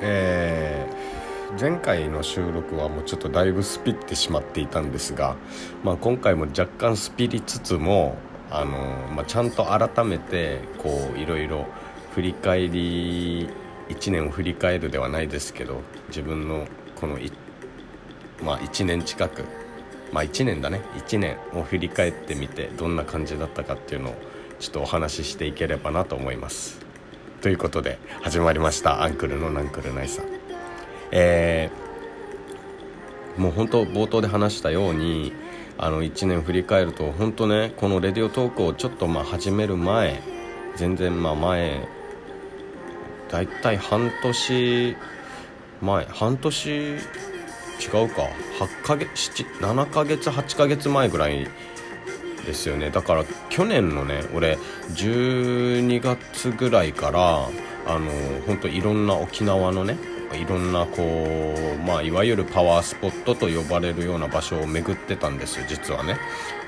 えー、前回の収録はもうちょっとだいぶスピってしまっていたんですが、まあ、今回も若干スピりつつもあの、まあ、ちゃんと改めてこういろいろ振り返り1年を振り返るではないですけど自分のこのまあ、1年近くまあ1年だね。1年を振り返ってみてどんな感じだったかっていうのをちょっとお話ししていければなと思います。ということで始まりましたアンクルのナンクルナイさん。えー、もう本当冒頭で話したようにあの1年振り返ると本当ねこのレディオトークをちょっとまあ始める前全然まあ前だいたい半年前半年違うか。8ヶ月7ヶ月8ヶ月前ぐらいですよね。だから去年のね俺12月ぐらいからあの本当いろんな沖縄のねいろんなこう、まあ、いわゆるパワースポットと呼ばれるような場所を巡ってたんですよ実はね。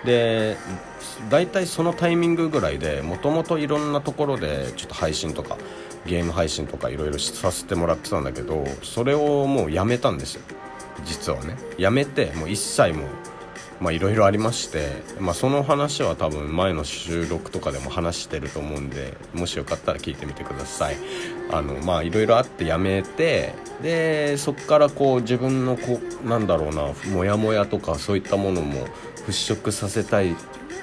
で大体そのタイミングぐらいでもともといろんなところでちょっと配信とかゲーム配信とかいろいろさせてもらってたんだけどそれをもうやめたんですよ。実はね。やめてもう一切もうまあいろいろありまして、まあ、その話は多分前の収録とかでも話してると思うんでもしよかったら聞いてみてください。あのまあいろいろあってやめてでそこからこう自分のこうなんだろうなモヤモヤとかそういったものも払拭させたいっ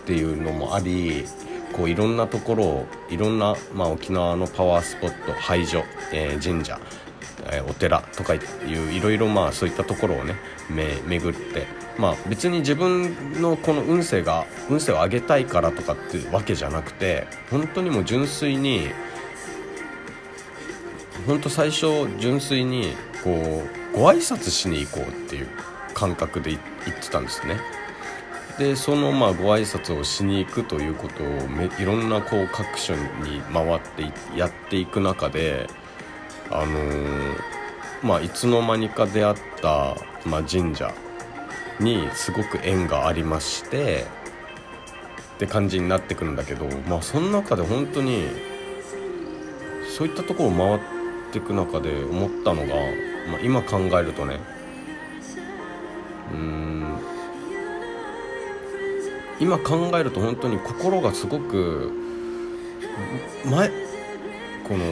ていうのもありこういろんなところをいろんな、まあ、沖縄のパワースポット廃所、えー、神社、え、お寺とかいういろいろまあそういったところをね巡ってまあ別に自分のこの運勢が運勢を上げたいからとかっていうわけじゃなくて本当にもう純粋に本当最初純粋にこうご挨拶しに行こうっていう感覚で行ってたんですね。でそのまあご挨拶をしに行くということをいろんなこう各所に回ってやっていく中であのー、まあいつの間にか出会った、まあ、神社にすごく縁がありましてって感じになってくるんだけどまあその中で本当にそういったところを回っていく中で思ったのが、まあ、今考えるとねうん今考えると本当に心がすごく前この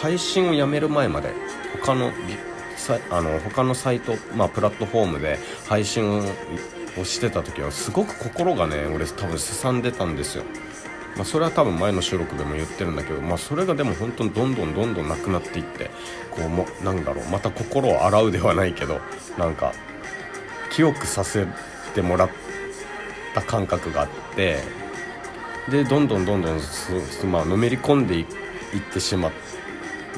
配信をやめる前まで他のあの他のサイト、まあ、プラットフォームで配信をしてた時はすごく心がね俺多分すさんでたんですよ、まあ、それは多分前の収録でも言ってるんだけど、まあ、それがでも本当にどんどんどんどんなくなっていってこうもなんだろうまた心を洗うではないけどなんか記憶させてもらった感覚があってでどんどんどんどん、まあのめり込んでいってしまっ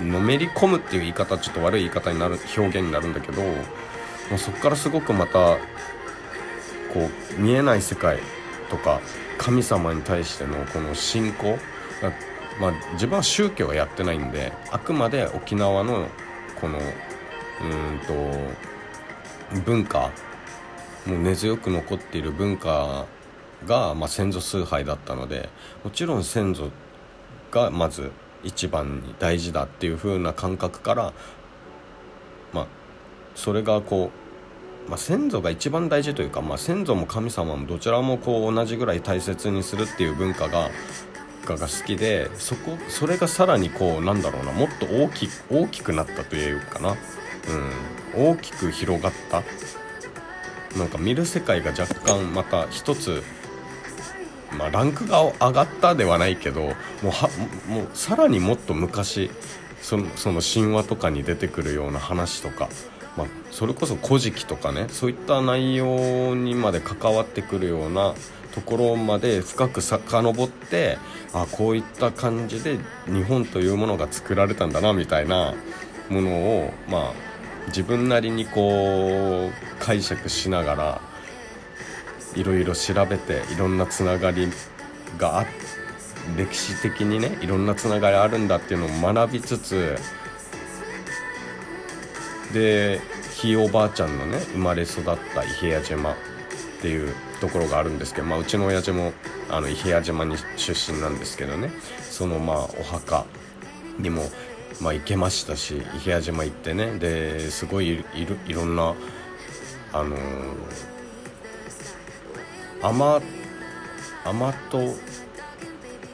のめり込むっていう言い方ちょっと悪い言い方になる表現になるんだけど、まそこからすごくまたこう見えない世界とか神様に対してのこの信仰まあ、自分は宗教はやってないんであくまで沖縄のこのうんと文化もう根強く残っている文化が、まあ、先祖崇拝だったのでもちろん先祖がまず一番に大事だっていう風な感覚からまあそれがこう、まあ、先祖が一番大事というか、まあ、先祖も神様もどちらもこう同じぐらい大切にするっていう文化がが好きでそこそれがさらにこうなんだろうなもっと大き大きくなったというかな、うん、大きく広がった。なんか見る世界が若干また一つまあ、ランクが上がったではないけどもうはもうさらにもっと昔そのその神話とかに出てくるような話とか、まあ、それこそ「古事記」とかねそういった内容にまで関わってくるようなところまで深く遡ってあこういった感じで日本というものが作られたんだなみたいなものをまあ自分なりにこう解釈しながらいろいろ調べていろんなつながりがあ歴史的にねいろんなつながりあるんだっていうのを学びつつでひいおばあちゃんのね生まれ育った伊平屋島っていうところがあるんですけど、まあ、うちの親父もあの伊平屋島に出身なんですけどね。そのまあお墓にもまあ行けましたし伊平屋島行ってね。ですごいいるいろんなあの天天と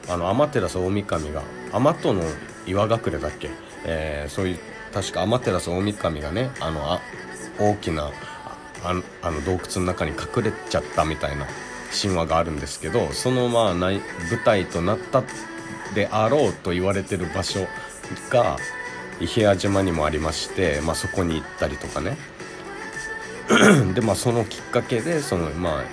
あの天照大神が天との岩隠れだっけ、えー、そういう確か天照大神がねあのあ大きなあの洞窟の中に隠れちゃったみたいな神話があるんですけどそのまあ舞台となったであろうと言われてる場所が伊平屋島にもありまして、まあ、そこに行ったりとかね。でまあそのきっかけでそのまあ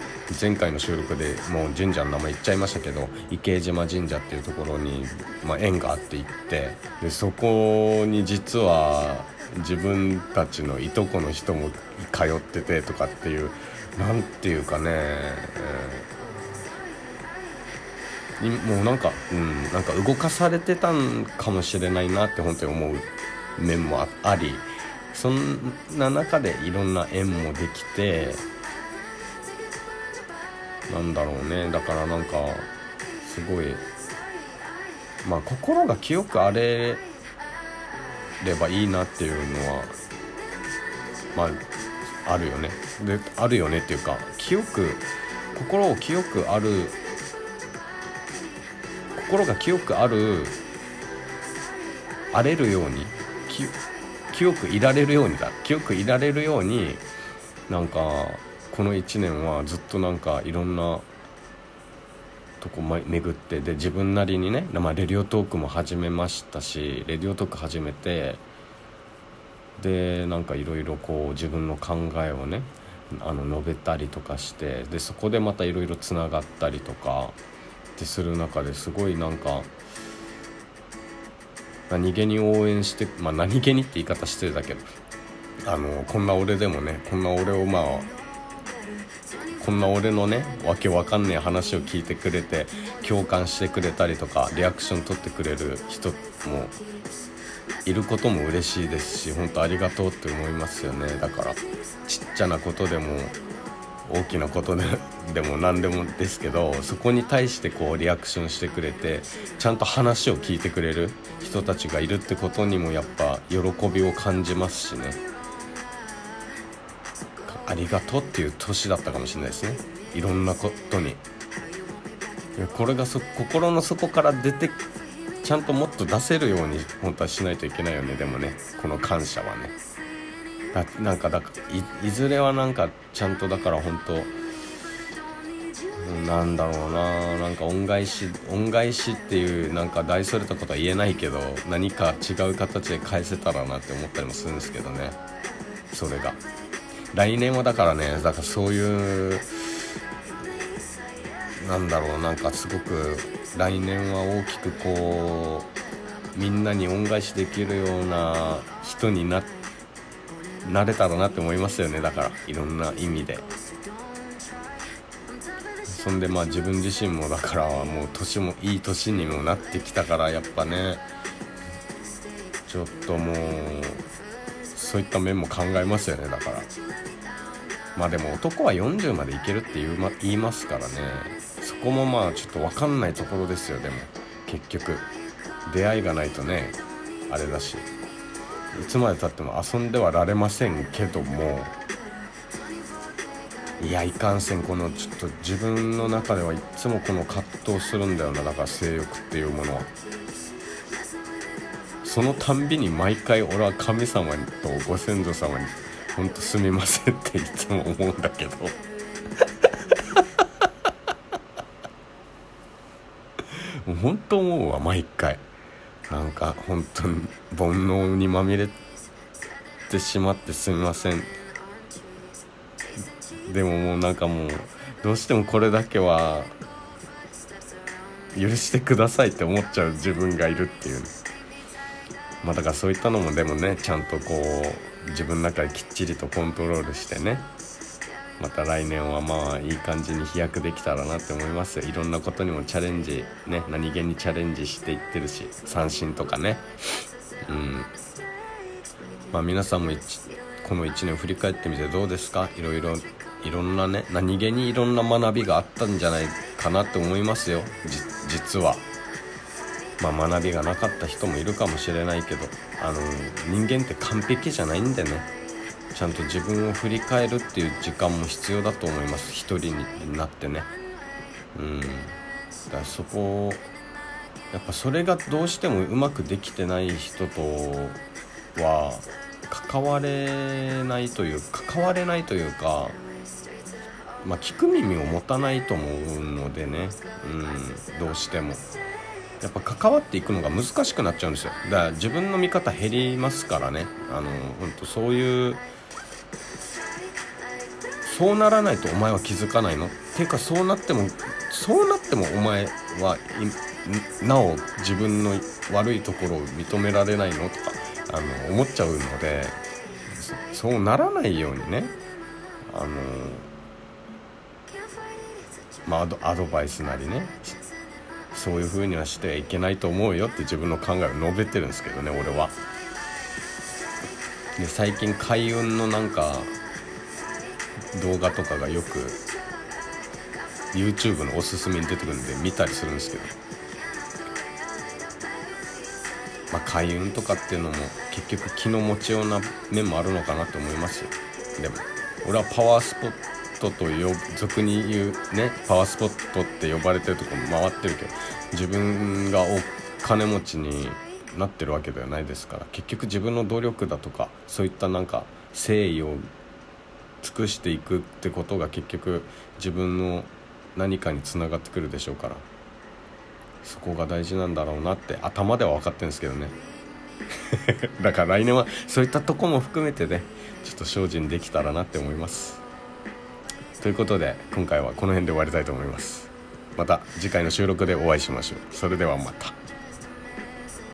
前回の収録でもう神社の名前言っちゃいましたけど池江島神社っていうところに、まあ、縁があって行ってでそこに実は自分たちのいとこの人も通っててとかっていう何ていうかね、えー、もうなんか、うん、なんか動かされてたんかもしれないなって本当に思う面もありそんな中でいろんな縁もできてなんだろうね。だからなんかすごいまあ心が清く荒れればいいなっていうのはまああるよね。であるよねっていうか清く心を清くある心が清くある荒れるように清くいられるようにだ。清くいられるようになんかこの1年はずっとなんかいろんなとこ巡ってで自分なりにね、まあ、レディオトークも始めましたしレディオトーク始めてでなんかいろいろこう自分の考えをねあの述べたりとかしてでそこでまたいろいろつながったりとかってする中ですごいなんか何気に応援してまあ何気にって言い方してるだけどあのこんな俺でもねこんな俺をまあこんな俺のねわけわかんねえ話を聞いてくれて共感してくれたりとかリアクション取ってくれる人もいることも嬉しいですし本当ありがとうって思いますよね。だからちっちゃなことでも大きなことででも何でもですけどそこに対してこうリアクションしてくれてちゃんと話を聞いてくれる人たちがいるってことにもやっぱ喜びを感じますしね。ありがとうっていう年だったかもしれないですね。いろんなことに。これがそ心の底から出てちゃんともっと出せるように本当はしないといけないよね。でもねこの感謝はね。だなんかだいいずれはなんかちゃんとだから本当なんだろうな。なんか恩返し恩返しっていうなんか大それたことは言えないけど何か違う形で返せたらなって思ったりもするんですけどね。それが。来年はだからねだからそういうなんだろうなんかすごく来年は大きくこうみんなに恩返しできるような人にななれたらなって思いますよねだからいろんな意味で。そんでまあ自分自身もだからもう年もいい年にもなってきたからやっぱねちょっともうそういった面も考えますよね。だから。まあでも男は40までいけるって言う、ま、言いますからね。そこもまあちょっと分かんないところですよ。でも結局。出会いがないとねあれだし。いつまでたっても遊んではられませんけども。いやいかんせんこのちょっと自分の中ではいっつもこの葛藤するんだよな。だから性欲っていうものは。そのたんびに毎回俺は神様とご先祖様に「ほんとすみません」っていつも思うんだけど。もう本当思うわ毎回。なんか本当に煩悩にまみれてしまってすみません。でももうなんかもうどうしてもこれだけは許してくださいって思っちゃう自分がいるっていう。まあだからそういったのもでもねちゃんとこう自分の中できっちりとコントロールしてねまた来年はまあいい感じに飛躍できたらなって思いますいろんなことにもチャレンジね何気にチャレンジしていってるし三振とかね。うん。まあ皆さんもこの1年振り返ってみてどうですか？いろいろいろんなね何気にいろんな学びがあったんじゃないかなって思いますよ。実は。まあ、学びがなかった人もいるかもしれないけどあの人間って完璧じゃないんでね。ちゃんと自分を振り返るっていう時間も必要だと思います。一人になってね。うん。だからそこやっぱそれがどうしてもうまくできてない人とは関われないという関われないというかまあ、聞く耳を持たないと思うのでね、うん、どうしても。やっぱ関わっていくのが難しくなっちゃうんですよ。だから自分の見方減りますからね。あの本当そういうそうならないとお前は気づかないの？ていうかそうなってもそうなってもお前はなお自分の悪いところを認められないの？とかあの思っちゃうのでそうならないようにね。あのまあ、アドバイスなりねそういう風にはしてはいけないと思うよって自分の考えを述べてるんですけどね俺は。で最近開運のなんか動画とかがよく YouTube のおすすめに出てくるんで見たりするんですけど、まあ、開運とかっていうのも結局気の持ちような面もあるのかなって思いますよでも俺はパワースポットと呼俗に言うねパワースポットって呼ばれてるとこも回ってるけど自分がお金持ちになってるわけではないですから結局自分の努力だとかそういったなんか誠意を尽くしていくってことが結局自分の何かにつながってくるでしょうからそこが大事なんだろうなって頭では分かってるんですけどね。だから来年はそういったとこも含めてねちょっと精進できたらなって思います。ということで今回はこの辺で終わりたいと思います。また次回の収録でお会いしましょう。それではまた。